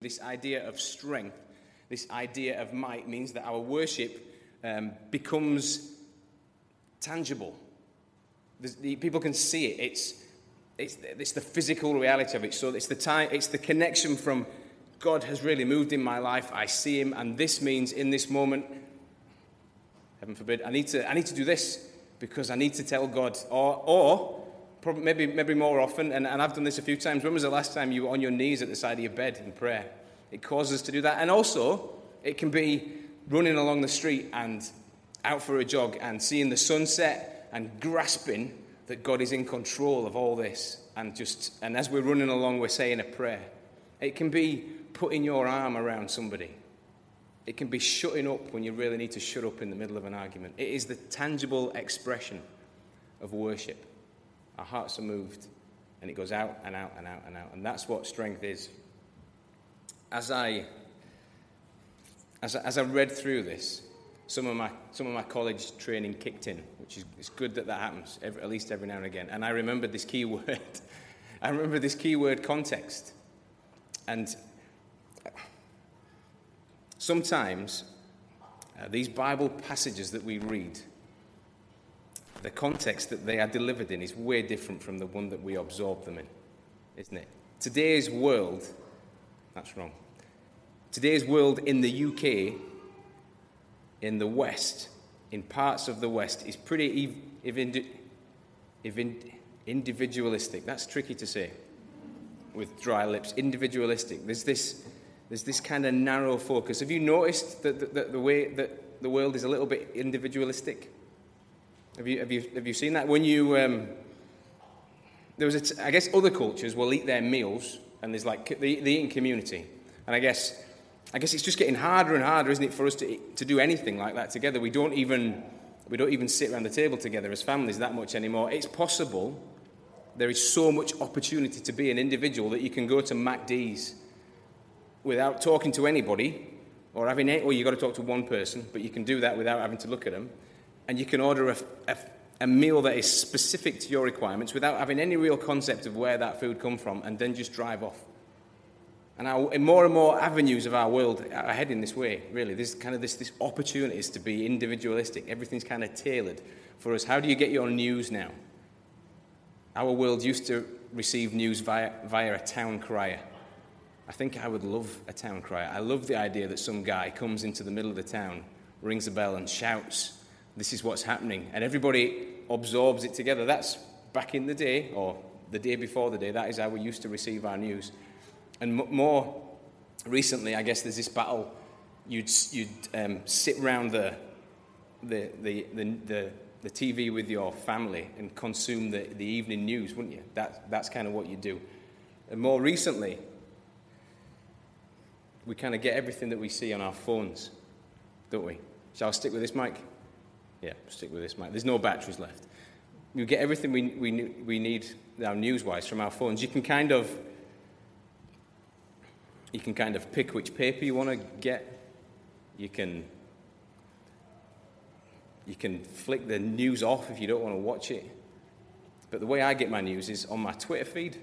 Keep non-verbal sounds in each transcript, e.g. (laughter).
This idea of strength, this idea of might, means that our worship um, becomes tangible. The, people can see it. It's, it's, it's the physical reality of it. So it's the time, it's the connection from God has really moved in my life. I see Him, and this means in this moment, heaven forbid, I need to, I need to do this because I need to tell God, or, or maybe, maybe more often, and, and I've done this a few times. When was the last time you were on your knees at the side of your bed in prayer? It causes us to do that. And also, it can be running along the street and out for a jog and seeing the sunset and grasping that God is in control of all this. And just, and as we're running along, we're saying a prayer. It can be putting your arm around somebody. It can be shutting up when you really need to shut up in the middle of an argument. It is the tangible expression of worship. Our hearts are moved, and it goes out and out and out and out. And that's what strength is. As I, as I, as I read through this, some of my, some of my college training kicked in, which is it's good that that happens, every, at least every now and again. And I remembered this key (laughs) word. I remember this key word context. And sometimes uh, these Bible passages that we read, the context that they are delivered in is way different from the one that we absorb them in, isn't it? Today's world, that's wrong. Today's world in the UK, in the West, in parts of the West, is pretty ev- individualistic. That's tricky to say with dry lips. Individualistic. There's this, there's this kind of narrow focus. Have you noticed that the, the, the way that the world is a little bit individualistic? Have you, have you, have you seen that? When you, um, there was, a t- I guess other cultures will eat their meals and there's like the, the eating community. And I guess, I guess it's just getting harder and harder, isn't it, for us to, to do anything like that together. We don't even, we don't even sit around the table together as families that much anymore. It's possible. There is so much opportunity to be an individual that you can go to MacD's without talking to anybody or having, or you've got to talk to one person, but you can do that without having to look at them and you can order a, a, a, meal that is specific to your requirements without having any real concept of where that food come from and then just drive off. And our, more and more avenues of our world are heading this way, really. There's kind of this, this opportunities to be individualistic. Everything's kind of tailored for us. How do you get your news now? Our world used to receive news via, via a town crier. I think I would love a town crier. I love the idea that some guy comes into the middle of the town, rings a bell, and shouts this is what's happening. And everybody absorbs it together. That's back in the day, or the day before the day. That is how we used to receive our news. And m- more recently, I guess there's this battle. You'd, you'd um, sit around the, the, the, the, the, TV with your family and consume the, the evening news, wouldn't you? That, that's kind of what you do. And more recently, we kind of get everything that we see on our phones, don't we? Shall I stick with this mic? Yeah, stick with this, Mike. There's no batteries left. You get everything we, we, we need now news-wise from our phones. You can kind of you can kind of pick which paper you want to get. You can you can flick the news off if you don't want to watch it. But the way I get my news is on my Twitter feed.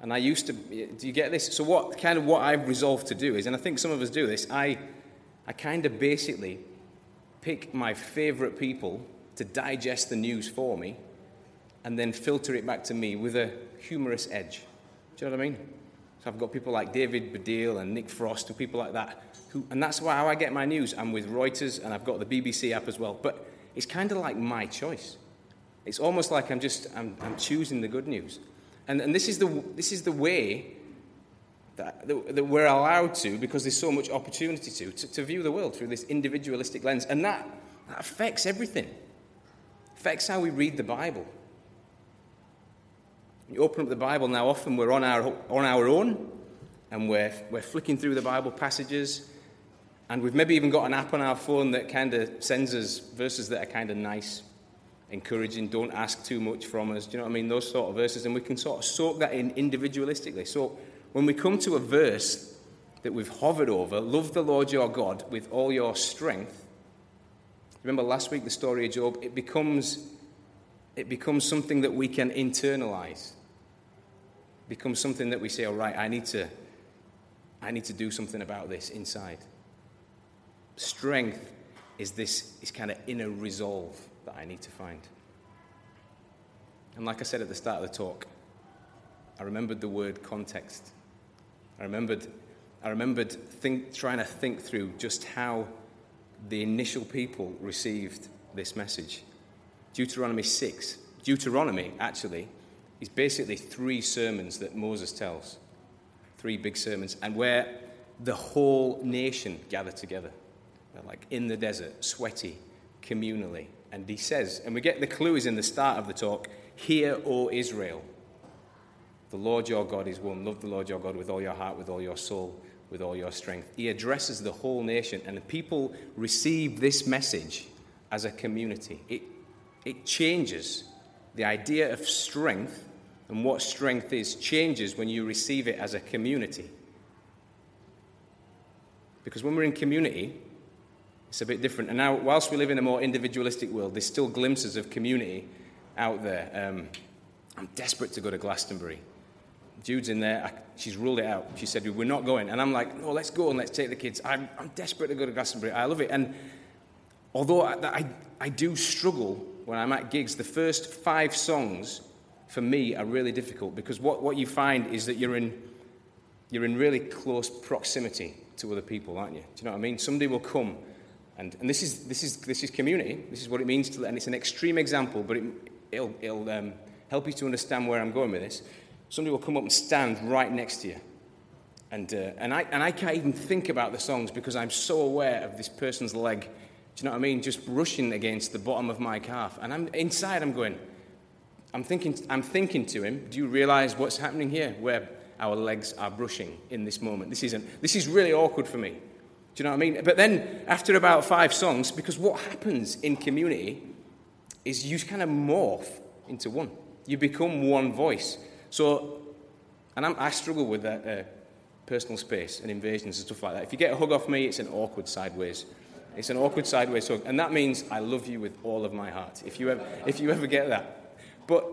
And I used to do you get this? So what kind of what I've resolved to do is, and I think some of us do this, I I kind of basically pick my favorite people to digest the news for me and then filter it back to me with a humorous edge. Do you know what I mean? So I've got people like David Baddiel and Nick Frost and people like that. Who, and that's how I get my news. I'm with Reuters and I've got the BBC app as well. But it's kind of like my choice. It's almost like I'm just I'm, I'm choosing the good news. And, and this, is the, this is the way that, that, we're allowed to, because there's so much opportunity to, to, to view the world through this individualistic lens. And that, that affects everything, affects how we read the Bible. You open up the Bible now, often we're on our, on our own and we're, we're flicking through the Bible passages. And we've maybe even got an app on our phone that kind of sends us verses that are kind of nice, encouraging, don't ask too much from us. Do you know what I mean? Those sort of verses. And we can sort of soak that in individualistically. So when we come to a verse that we've hovered over, love the Lord your God with all your strength, remember last week the story of Job, it becomes, it becomes something that we can internalize. It becomes something that we say, all right, I need to, I need to do something about this inside. Strength is this is kind of inner resolve that I need to find. And like I said at the start of the talk, I remembered the word context. I remembered, I remembered think, trying to think through just how the initial people received this message. Deuteronomy 6. Deuteronomy, actually, is basically three sermons that Moses tells. Three big sermons, and where the whole nation gather together. They're like in the desert, sweaty, communally. And he says, and we get the clue is in the start of the talk Hear, O Israel, the Lord your God is one. Love the Lord your God with all your heart, with all your soul, with all your strength. He addresses the whole nation, and the people receive this message as a community. It, it changes the idea of strength and what strength is, changes when you receive it as a community. Because when we're in community, it's a bit different. And now, whilst we live in a more individualistic world, there's still glimpses of community out there. Um, I'm desperate to go to Glastonbury. Jude's in there. I, she's ruled it out. She said, We're not going. And I'm like, No, let's go and let's take the kids. I'm, I'm desperate to go to Glastonbury. I love it. And although I, I, I do struggle when I'm at gigs, the first five songs for me are really difficult because what, what you find is that you're in, you're in really close proximity to other people, aren't you? Do you know what I mean? Somebody will come, and, and this, is, this, is, this is community. This is what it means to, and it's an extreme example, but it, it'll, it'll um, help you to understand where I'm going with this. Somebody will come up and stand right next to you. And, uh, and, I, and I can't even think about the songs because I'm so aware of this person's leg, do you know what I mean, just brushing against the bottom of my calf. And I'm, inside I'm going, I'm thinking, I'm thinking to him, do you realize what's happening here? Where our legs are brushing in this moment. This, isn't, this is really awkward for me. Do you know what I mean? But then, after about five songs, because what happens in community is you kind of morph into one. You become one voice. So, and I'm, i struggle with that uh, personal space and invasions and stuff like that. If you get a hug off me, it's an awkward sideways. It's an awkward sideways hug, and that means I love you with all of my heart. If you ever, if you ever get that, but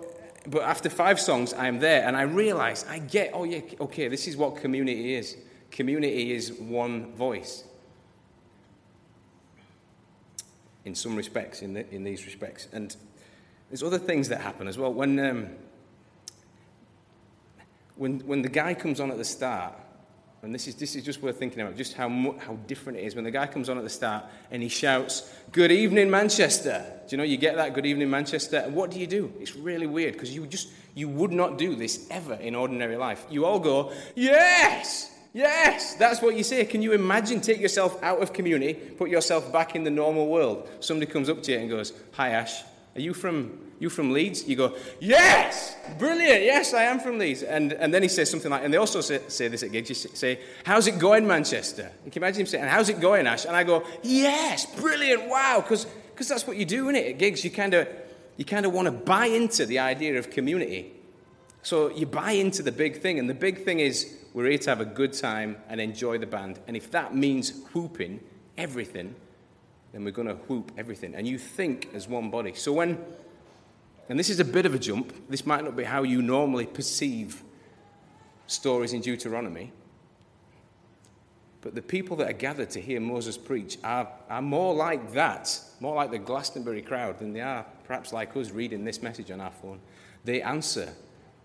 but after five songs, I'm there, and I realize I get. Oh yeah, okay, this is what community is. Community is one voice. In some respects, in, the, in these respects, and there's other things that happen as well. When, um, when, when the guy comes on at the start, and this is, this is just worth thinking about, just how, how different it is. When the guy comes on at the start and he shouts, Good evening, Manchester. Do you know, you get that, Good evening, Manchester. And what do you do? It's really weird because you just, you would not do this ever in ordinary life. You all go, Yes, yes. That's what you say. Can you imagine? Take yourself out of community, put yourself back in the normal world. Somebody comes up to you and goes, Hi, Ash. Are you from, you from Leeds? You go, Yes! Brilliant! Yes, I am from Leeds. And, and then he says something like, and they also say, say this at gigs, you say, How's it going, Manchester? You can imagine him saying, How's it going, Ash? And I go, Yes! Brilliant! Wow! Because that's what you do, in it? At gigs, you kind of you kind of want to buy into the idea of community. So you buy into the big thing, and the big thing is we're here to have a good time and enjoy the band. And if that means whooping everything, then we're going to whoop everything. And you think as one body. So when, and this is a bit of a jump, this might not be how you normally perceive stories in Deuteronomy, but the people that are gathered to hear Moses preach are, are more like that, more like the Glastonbury crowd than they are perhaps like us reading this message on our phone. They answer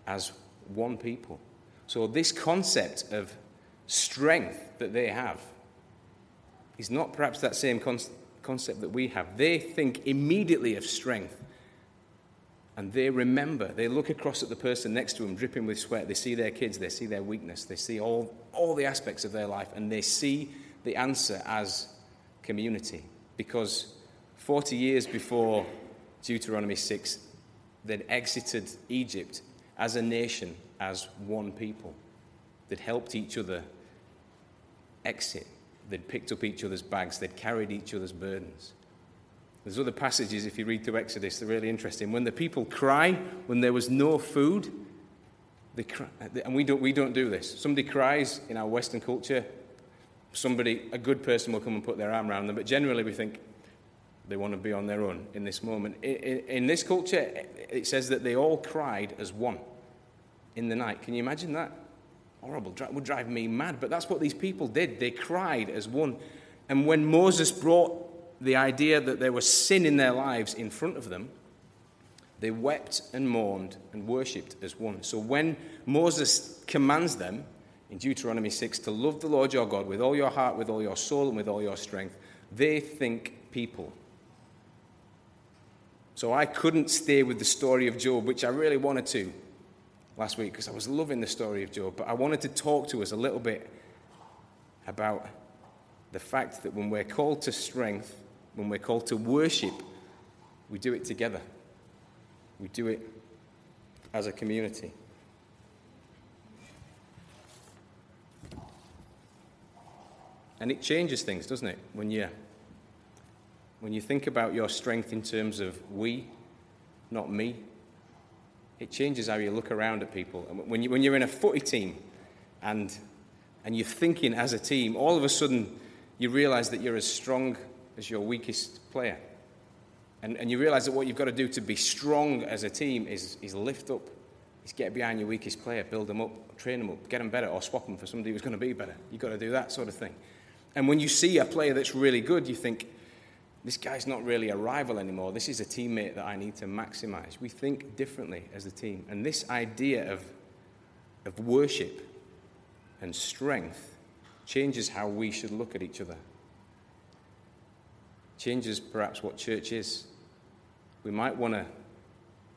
as one people. So, this concept of strength that they have is not perhaps that same concept concept that we have. They think immediately of strength. And they remember, they look across at the person next to them dripping with sweat. They see their kids, they see their weakness, they see all, all the aspects of their life, and they see the answer as community. Because 40 years before Deuteronomy 6, they'd exited Egypt as a nation, as one people. They'd helped each other exit They'd picked up each other's bags, they'd carried each other's burdens. There's other passages, if you read through Exodus, they're really interesting. When the people cry, when there was no food, they cry, and we don't, we don't do this. Somebody cries in our Western culture, somebody, a good person will come and put their arm around them, but generally we think they want to be on their own in this moment. In, in, in this culture, it says that they all cried as one in the night. Can you imagine that? Horrible, would drive me mad. But that's what these people did. They cried as one. And when Moses brought the idea that there was sin in their lives in front of them, they wept and mourned and worshipped as one. So when Moses commands them in Deuteronomy 6 to love the Lord your God with all your heart, with all your soul, and with all your strength, they think people. So I couldn't stay with the story of Job, which I really wanted to last week because I was loving the story of Job. But I wanted to talk to us a little bit about the fact that when we're called to strength, when we're called to worship, we do it together. We do it as a community. And it changes things, doesn't it? When you, when you think about your strength in terms of we, not me, it changes how you look around at people. And when, you, when you're in a footy team and, and you're thinking as a team, all of a sudden you realize that you're as strong as your weakest player. And, and you realize that what you've got to do to be strong as a team is, is lift up, is get behind your weakest player, build them up, train them up, get them better, or swap them for somebody who's going to be better. You've got to do that sort of thing. And when you see a player that's really good, you think, this guy's not really a rival anymore. This is a teammate that I need to maximize. We think differently as a team. And this idea of, of worship and strength changes how we should look at each other changes perhaps what church is. We might want to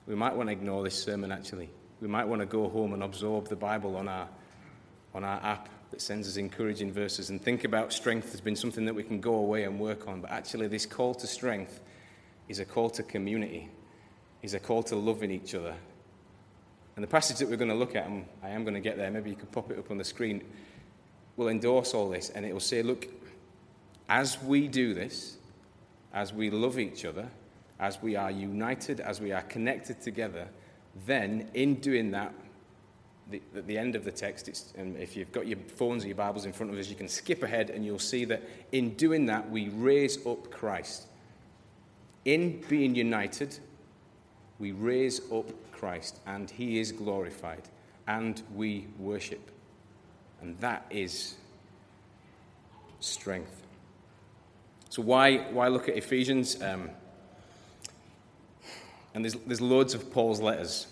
we might want to ignore this sermon actually. We might want to go home and absorb the Bible on our on our app that sends us encouraging verses and think about strength has been something that we can go away and work on. But actually this call to strength is a call to community, is a call to loving each other. And the passage that we're going to look at, and I am going to get there, maybe you could pop it up on the screen, will endorse all this and it will say, look, as we do this, as we love each other, as we are united, as we are connected together, then in doing that, the, at the end of the text, and if you've got your phones or your Bibles in front of us, you can skip ahead and you'll see that in doing that, we raise up Christ. In being united, we raise up Christ and he is glorified and we worship. And that is strength. So, why, why look at Ephesians? Um, and there's, there's loads of Paul's letters.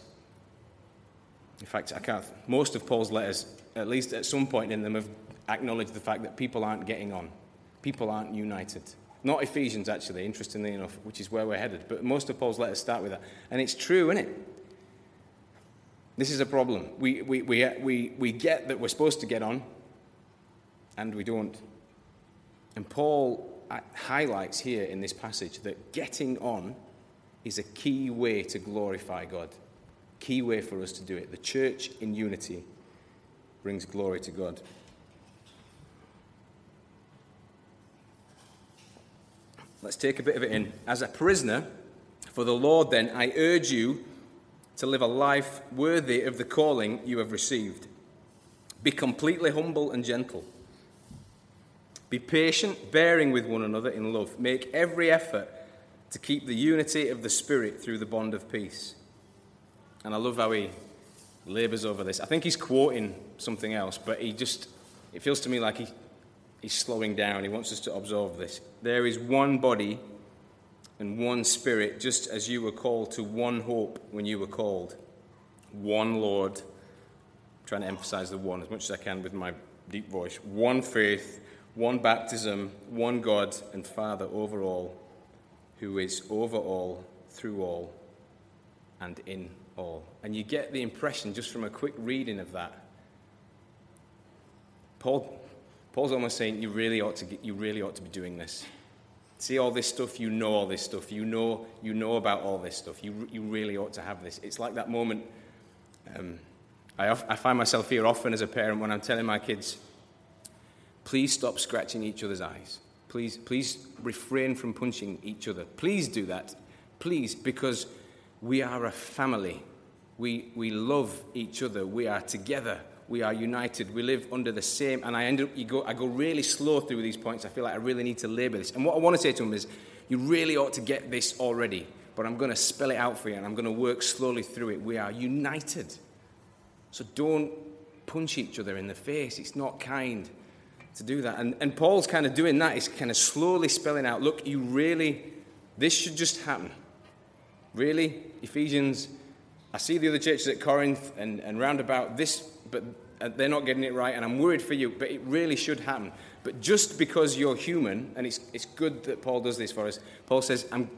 In fact, I can't, most of Paul's letters, at least at some point in them, have acknowledged the fact that people aren't getting on. People aren't united. Not Ephesians, actually, interestingly enough, which is where we're headed. But most of Paul's letters start with that. And it's true, isn't it? This is a problem. We, we, we, we, we get that we're supposed to get on, and we don't. And Paul uh, highlights here in this passage that getting on is a key way to glorify God, key way for us to do it. The church in unity brings glory to God. Let's take a bit of it in. As a prisoner for the Lord, then, I urge you to live a life worthy of the calling you have received. Be completely humble and gentle. Be patient, bearing with one another in love. Make every effort to keep the unity of the Spirit through the bond of peace. And I love how he labors over this. I think he's quoting something else, but he just, it feels to me like he, he's slowing down. He wants us to absorb this. There is one body and one Spirit, just as you were called to one hope when you were called. One Lord. I'm trying to emphasize the one as much as I can with my deep voice. One faith one baptism, one God and Father over all, who is over all, through all, and in all. And you get the impression just from a quick reading of that. Paul, Paul's almost saying you really ought to get, you really ought to be doing this. See all this stuff, you know all this stuff, you know you know about all this stuff. You you really ought to have this. It's like that moment. Um, I, I find myself here often as a parent when I'm telling my kids Please stop scratching each other's eyes. Please, please refrain from punching each other. Please do that. Please, because we are a family. We, we love each other. We are together. We are united. We live under the same. And I end up, you go, I go really slow through these points. I feel like I really need to labor this. And what I want to say to them is, you really ought to get this already. But I'm going to spell it out for you and I'm going to work slowly through it. We are united. So don't punch each other in the face. It's not kind to do that. And, and Paul's kind of doing that. He's kind of slowly spelling out look, you really, this should just happen. Really? Ephesians, I see the other churches at Corinth and, and round about this, but uh, they're not getting it right, and I'm worried for you, but it really should happen. But just because you're human, and it's, it's good that Paul does this for us, Paul says, I'm,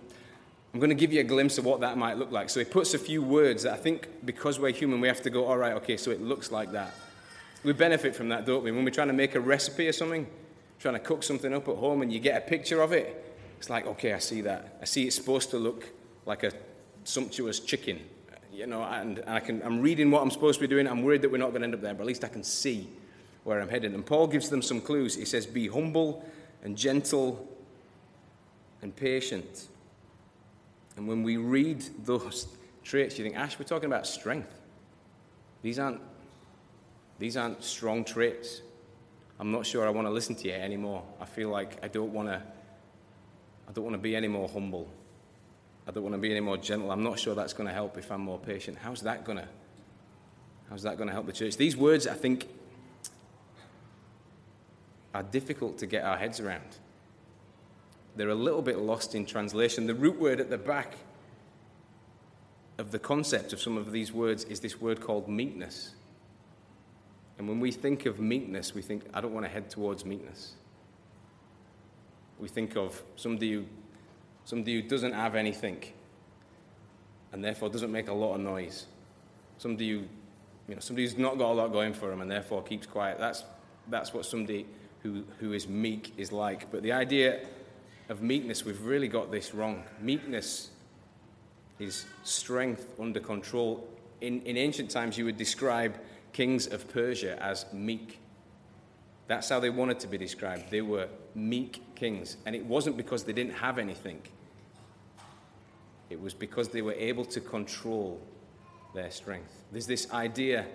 I'm going to give you a glimpse of what that might look like. So he puts a few words that I think because we're human, we have to go, all right, okay, so it looks like that. We benefit from that, don't we? When we're trying to make a recipe or something, trying to cook something up at home, and you get a picture of it, it's like, okay, I see that. I see it's supposed to look like a sumptuous chicken, you know, and, and I can, I'm reading what I'm supposed to be doing. I'm worried that we're not going to end up there, but at least I can see where I'm headed. And Paul gives them some clues. He says, Be humble and gentle and patient. And when we read those traits, you think, Ash, we're talking about strength. These aren't, these aren't strong traits. I'm not sure I want to listen to you anymore. I feel like I don't want to, I don't want to be any more humble. I don't want to be any more gentle. I'm not sure that's going to help if I'm more patient. How's that going to, how's that going to help the church? These words, I think, are difficult to get our heads around. They're a little bit lost in translation. The root word at the back of the concept of some of these words is this word called meekness. And when we think of meekness, we think, I don't want to head towards meekness. We think of somebody who, somebody who doesn't have anything and therefore doesn't make a lot of noise. Somebody who, you know, somebody who's not got a lot going for him and therefore keeps quiet. That's, that's what somebody who, who is meek is like. But the idea of meekness, we've really got this wrong. Meekness is strength under control. In, in ancient times, you would describe kings of Persia as meek. That's how they wanted to be described. They were meek kings. And it wasn't because they didn't have anything, it was because they were able to control their strength. There's this idea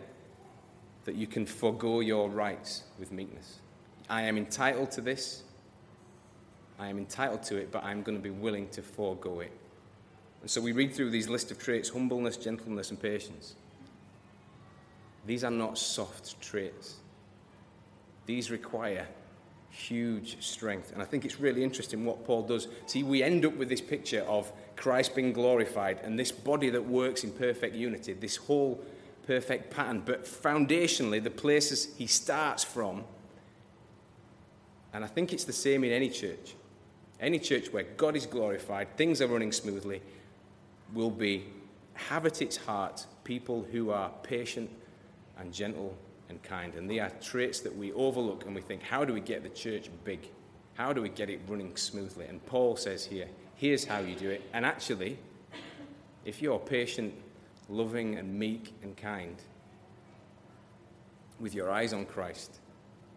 that you can forego your rights with meekness. I am entitled to this. I am entitled to it, but I'm going to be willing to forego it. And so we read through these list of traits humbleness, gentleness, and patience. These are not soft traits, these require huge strength. And I think it's really interesting what Paul does. See, we end up with this picture of Christ being glorified and this body that works in perfect unity, this whole perfect pattern. But foundationally, the places he starts from and I think it's the same in any church. Any church where God is glorified, things are running smoothly, will be, have at its heart, people who are patient and gentle and kind. And they are traits that we overlook and we think, how do we get the church big? How do we get it running smoothly? And Paul says here, here's how you do it. And actually, if you're patient, loving, and meek and kind, with your eyes on Christ,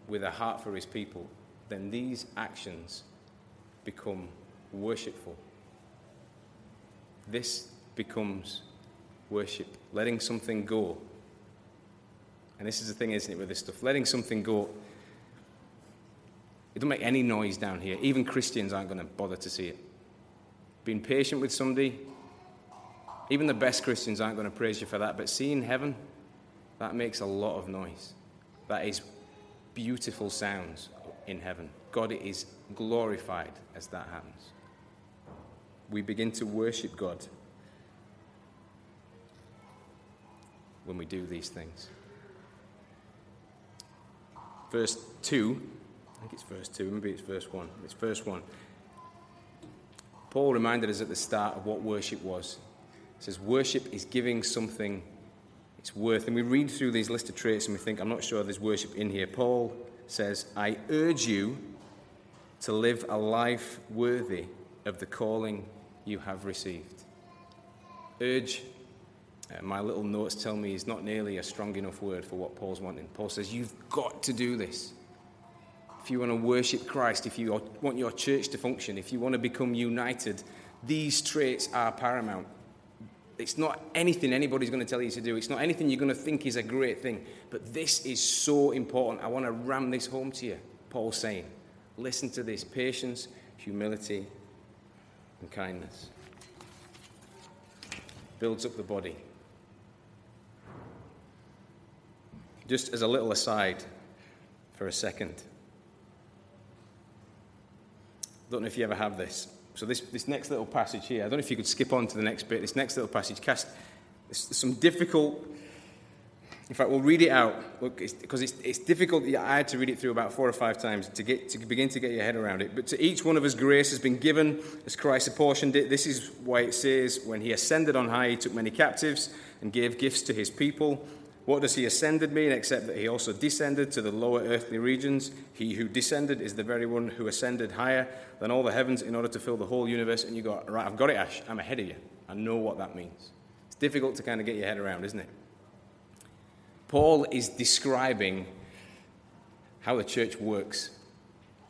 with a heart for his people, then these actions become worshipful. This becomes worship, letting something go. And this is the thing, isn't it, with this stuff? Letting something go. It doesn't make any noise down here. Even Christians aren't going to bother to see it. Being patient with somebody, even the best Christians aren't going to praise you for that. But seeing heaven, that makes a lot of noise. That is beautiful sounds in heaven. God is glorified as that happens. We begin to worship God when we do these things. Verse 2, I think it's verse 2, maybe it's verse 1. It's verse 1. Paul reminded us at the start of what worship was. He says, Worship is giving something its worth. And we read through these list of traits and we think, I'm not sure there's worship in here. Paul says, I urge you to live a life worthy of the calling you have received. Urge, uh, my little notes tell me, is not nearly a strong enough word for what Paul's wanting. Paul says, You've got to do this. If you want to worship Christ, if you want your church to function, if you want to become united, these traits are paramount. It's not anything anybody's going to tell you to do. It's not anything you're going to think is a great thing. But this is so important. I want to ram this home to you. Paul's saying, listen to this patience, humility, and kindness. Builds up the body. Just as a little aside for a second. I Don't know if you ever have this. So, this, this next little passage here, I don't know if you could skip on to the next bit. This next little passage cast some difficult. In fact, we'll read it out because it's, it's, it's, difficult. I had to read it through about four or five times to, get, to begin to get your head around it. But to each one of us, grace has been given as Christ apportioned it. This is why it says, When he ascended on high, he took many captives and gave gifts to his people. What does he ascended mean except that he also descended to the lower earthly regions? He who descended is the very one who ascended higher than all the heavens in order to fill the whole universe. And you go, right, I've got it, Ash. I'm ahead of you. I know what that means. It's difficult to kind of get your head around, isn't it? Paul is describing how the church works,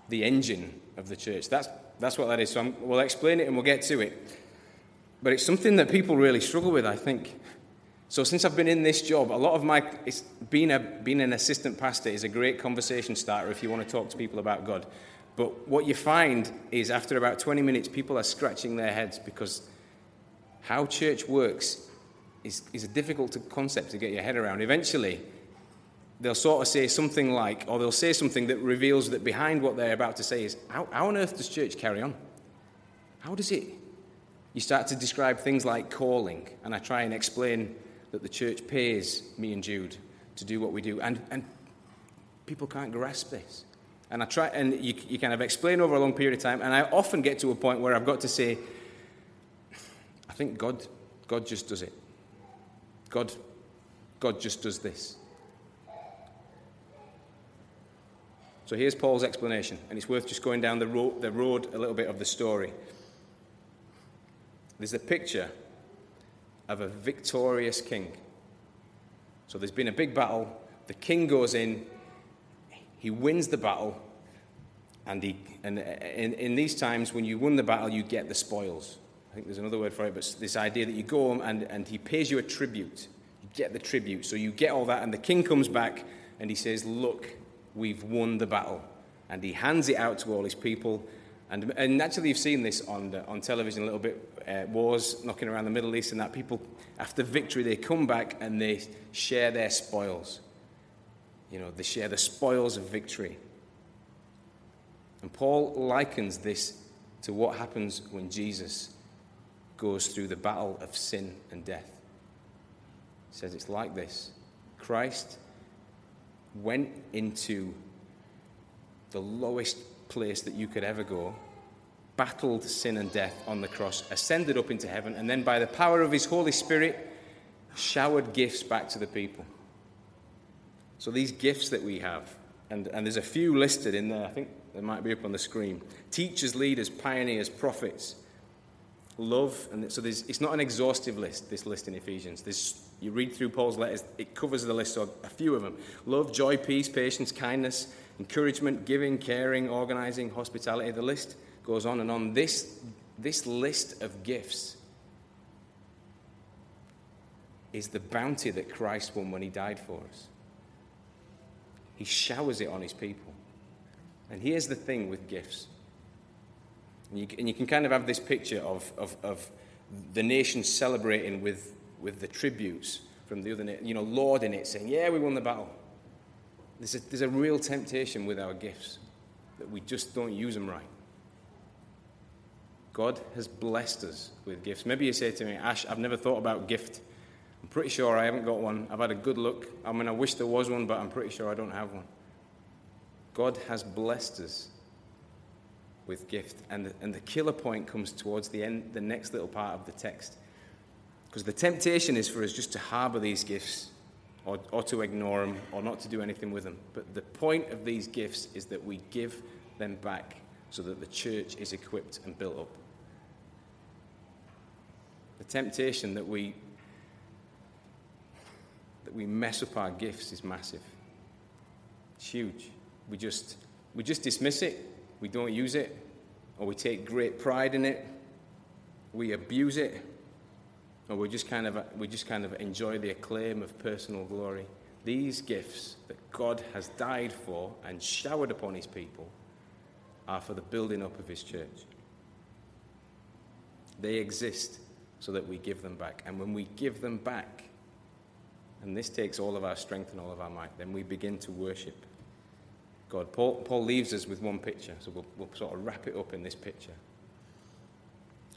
the engine of the church. That's, that's what that is. So I'm, we'll explain it and we'll get to it. But it's something that people really struggle with, I think. So since I've been in this job, a lot of my it's being a being an assistant pastor is a great conversation starter if you want to talk to people about God. But what you find is after about 20 minutes, people are scratching their heads because how church works is, is a difficult concept to get your head around. Eventually, they'll sort of say something like, or they'll say something that reveals that behind what they're about to say is, how, how on earth does church carry on? How does it? You start to describe things like calling, and I try and explain that the church pays me and Jude to do what we do. And, and people can't grasp this. And I try, and you, you kind of explain over a long period of time, and I often get to a point where I've got to say, I think God, God just does it. God, God just does this. So here's Paul's explanation, and it's worth just going down the road, the road a little bit of the story. There's a picture of a victorious king. So there's been a big battle. The king goes in, he wins the battle, and, he, and in, in these times, when you win the battle, you get the spoils. I think there's another word for it, but this idea that you go home and, and he pays you a tribute. You get the tribute. So you get all that, and the king comes back and he says, Look, we've won the battle. And he hands it out to all his people. And, and naturally, you've seen this on, the, on television a little bit uh, wars knocking around the Middle East, and that people, after victory, they come back and they share their spoils. You know, they share the spoils of victory. And Paul likens this to what happens when Jesus goes through the battle of sin and death. He says it's like this Christ went into the lowest place that you could ever go battled sin and death on the cross, ascended up into heaven, and then by the power of his Holy Spirit, showered gifts back to the people. So these gifts that we have, and, and there's a few listed in there, I think they might be up on the screen teachers, leaders, pioneers, prophets, love, and so there's it's not an exhaustive list, this list in Ephesians. There's, you read through Paul's letters, it covers the list, of a few of them love, joy, peace, patience, kindness, encouragement, giving, caring, organizing, hospitality. The list goes on and on. This, this list of gifts is the bounty that Christ won when he died for us. He showers it on his people. And here's the thing with gifts. And you, and you can kind of have this picture of, of, of the nation celebrating with, with the tributes from the other, you know, lauding it, saying, Yeah, we won the battle. There's a, there's a real temptation with our gifts that we just don't use them right. God has blessed us with gifts. Maybe you say to me, Ash, I've never thought about gift. I'm pretty sure I haven't got one. I've had a good look. I mean, I wish there was one, but I'm pretty sure I don't have one. God has blessed us with gift. And the, and the killer point comes towards the end, the next little part of the text. Because the temptation is for us just to harbor these gifts or, or to ignore them or not to do anything with them. But the point of these gifts is that we give them back so that the church is equipped and built up. The temptation that we that we mess up our gifts is massive. It's huge. We just we just dismiss it, we don't use it, or we take great pride in it, we abuse it, or we just kind of we just kind of enjoy the acclaim of personal glory. These gifts that God has died for and showered upon his people are for the building up of his church. They exist so that we give them back. And when we give them back, and this takes all of our strength and all of our might, then we begin to worship God. Paul, Paul leaves us with one picture, so we'll, we'll sort of wrap it up in this picture.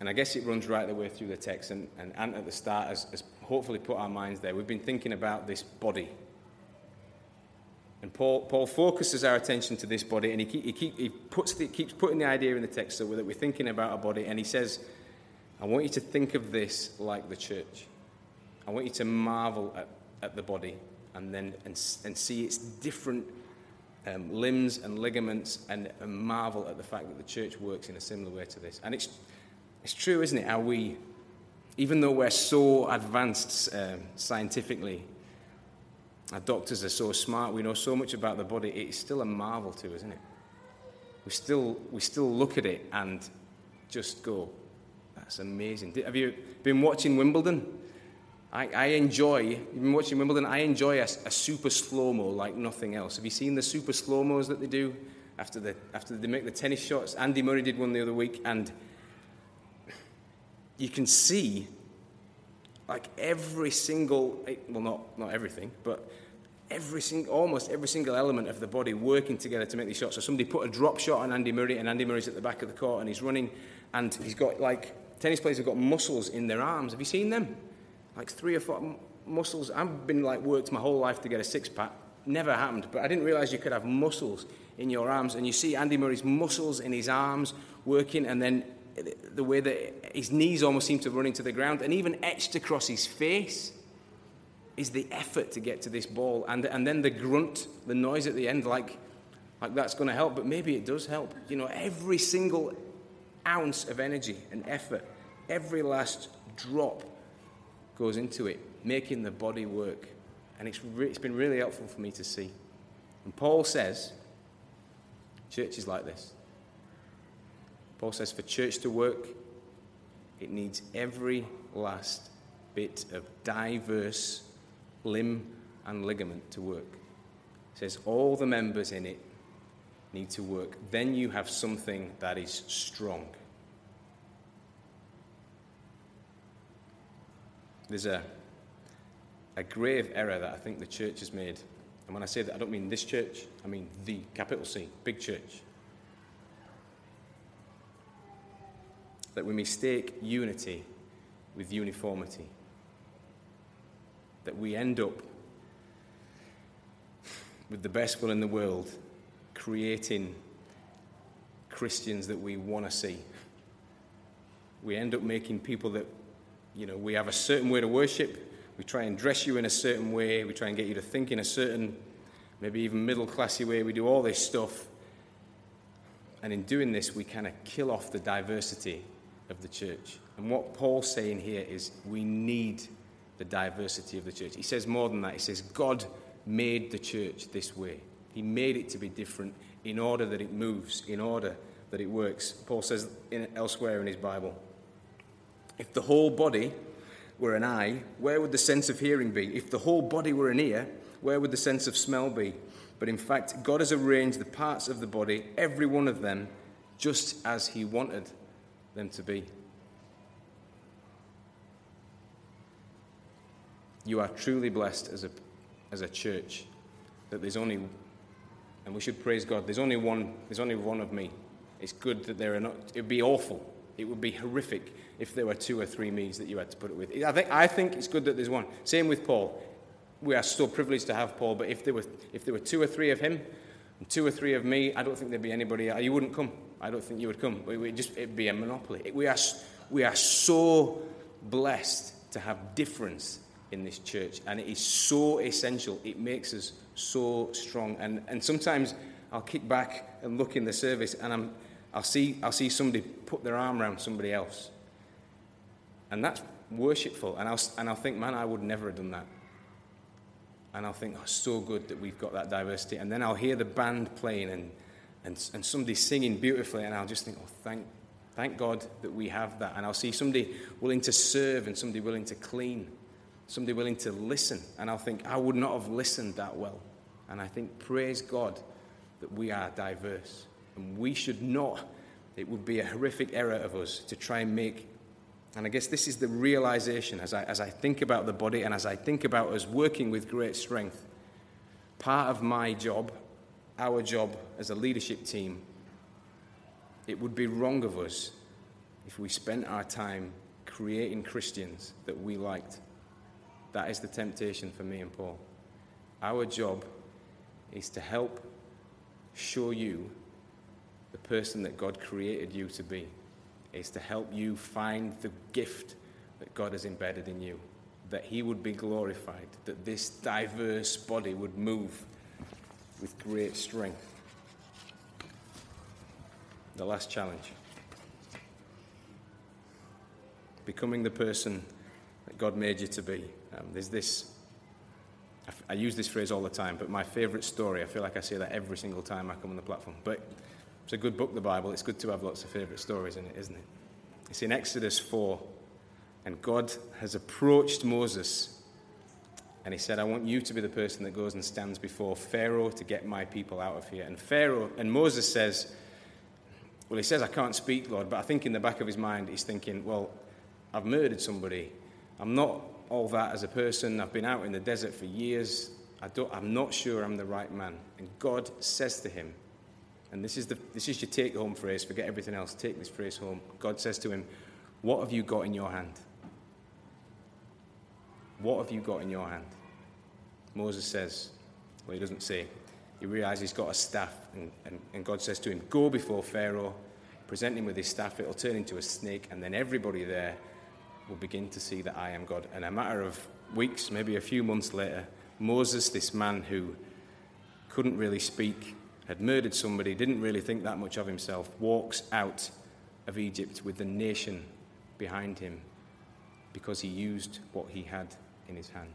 And I guess it runs right the way through the text, and, and Ant at the start has, has hopefully put our minds there. We've been thinking about this body. And Paul, Paul focuses our attention to this body, and he, keep, he, keep, he puts the, keeps putting the idea in the text so that we're thinking about a body, and he says, I want you to think of this like the church. I want you to marvel at, at the body and then and, and see its different um, limbs and ligaments and, and marvel at the fact that the church works in a similar way to this. And it's, it's true, isn't it, how we, even though we're so advanced um, scientifically, our doctors are so smart, we know so much about the body, it's still a marvel to us, isn't it? We still, we still look at it and just go, that's amazing. Have you been watching Wimbledon? I, I enjoy, you've been watching Wimbledon, I enjoy a, a super slow mo like nothing else. Have you seen the super slow mos that they do after, the, after they make the tennis shots? Andy Murray did one the other week, and you can see like every single, eh, well, not, not everything, but every single, almost every single element of the body working together to make these shots. So somebody put a drop shot on Andy Murray, and Andy Murray's at the back of the court, and he's running, and he's got like tennis players have got muscles in their arms. Have you seen them? like three or four muscles. I've been like worked my whole life to get a six pack. Never happened, but I didn't realize you could have muscles in your arms. And you see Andy Murray's muscles in his arms working, and then the way that his knees almost seem to run into the ground, and even etched across his face is the effort to get to this ball, and, and then the grunt, the noise at the end, like, like that's going to help, but maybe it does help. You know, every single ounce of energy and effort, every last drop goes into it, making the body work. And it's, re- it's been really helpful for me to see. And Paul says, church is like this. Paul says, for church to work, it needs every last bit of diverse limb and ligament to work. Says, all the members in it need to work. Then you have something that is strong. There's a, a grave error that I think the church has made. And when I say that, I don't mean this church, I mean the capital C, big church. That we mistake unity with uniformity. That we end up with the best will in the world creating Christians that we want to see. We end up making people that you know, we have a certain way to worship. We try and dress you in a certain way. We try and get you to think in a certain, maybe even middle classy way. We do all this stuff. And in doing this, we kind of kill off the diversity of the church. And what Paul's saying here is we need the diversity of the church. He says more than that. He says God made the church this way. He made it to be different in order that it moves, in order that it works. Paul says in, elsewhere in his Bible. If the whole body were an eye, where would the sense of hearing be? If the whole body were an ear, where would the sense of smell be? But in fact, God has arranged the parts of the body, every one of them, just as He wanted them to be. You are truly blessed as a, as a church that there's only, and we should praise God, there's only one, there's only one of me. It's good that there are not, it would be awful, it would be horrific if there were two or three me's that you had to put it with. I think, I think it's good that there's one. Same with Paul. We are so privileged to have Paul, but if there were, if there were two or three of him and two or three of me, I don't think there'd be anybody. You wouldn't come. I don't think you would come. We just, it'd be a monopoly. We are, we are so blessed to have difference in this church, and it is so essential. It makes us so strong. And, and sometimes I'll kick back and look in the service, and I'm, I'll, see, I'll see somebody put their arm around somebody else. And that's worshipful. And I'll, and I'll think, man, I would never have done that. And I'll think, oh, so good that we've got that diversity. And then I'll hear the band playing and, and, and somebody singing beautifully, and I'll just think, oh, thank, thank God that we have that. And I'll see somebody willing to serve and somebody willing to clean, somebody willing to listen. And I'll think, I would not have listened that well. And I think, praise God that we are diverse. And we should not, it would be a horrific error of us to try and make And I guess this is the realization as I, as I think about the body and as I think about us working with great strength. Part of my job, our job as a leadership team, it would be wrong of us if we spent our time creating Christians that we liked. That is the temptation for me and Paul. Our job is to help show you the person that God created you to be, is to help you find the gift that God has embedded in you, that He would be glorified, that this diverse body would move with great strength. The last challenge becoming the person that God made you to be. Um, there's this, I, I use this phrase all the time, but my favorite story, I feel like I say that every single time I come on the platform. But it's a good book, the Bible. It's good to have lots of favorite stories in it, isn't it? It's in Exodus 4, and God has approached Moses and he said, I want you to be the person that goes and stands before Pharaoh to get my people out of here. And Pharaoh, and Moses says, Well, he says, I can't speak, Lord, but I think in the back of his mind, he's thinking, Well, I've murdered somebody. I'm not all that as a person. I've been out in the desert for years. I don't, I'm not sure I'm the right man. And God says to him, and this is, the, this is your take home phrase, forget everything else, take this phrase home. God says to him, What have you got in your hand? What have you got in your hand? Moses says, Well, he doesn't say. He realizes he's got a staff, and, and, and God says to him, Go before Pharaoh, present him with his staff, it'll turn into a snake, and then everybody there will begin to see that I am God. And a matter of weeks, maybe a few months later, Moses, this man who couldn't really speak, had murdered somebody, didn't really think that much of himself, walks out of Egypt with the nation behind him because he used what he had in his hand.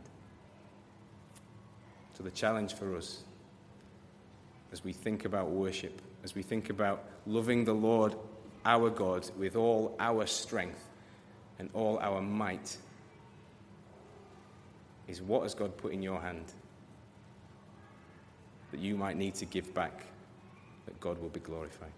So, the challenge for us as we think about worship, as we think about loving the Lord our God with all our strength, and all our might is what has God put in your hand that you might need to give back, that God will be glorified.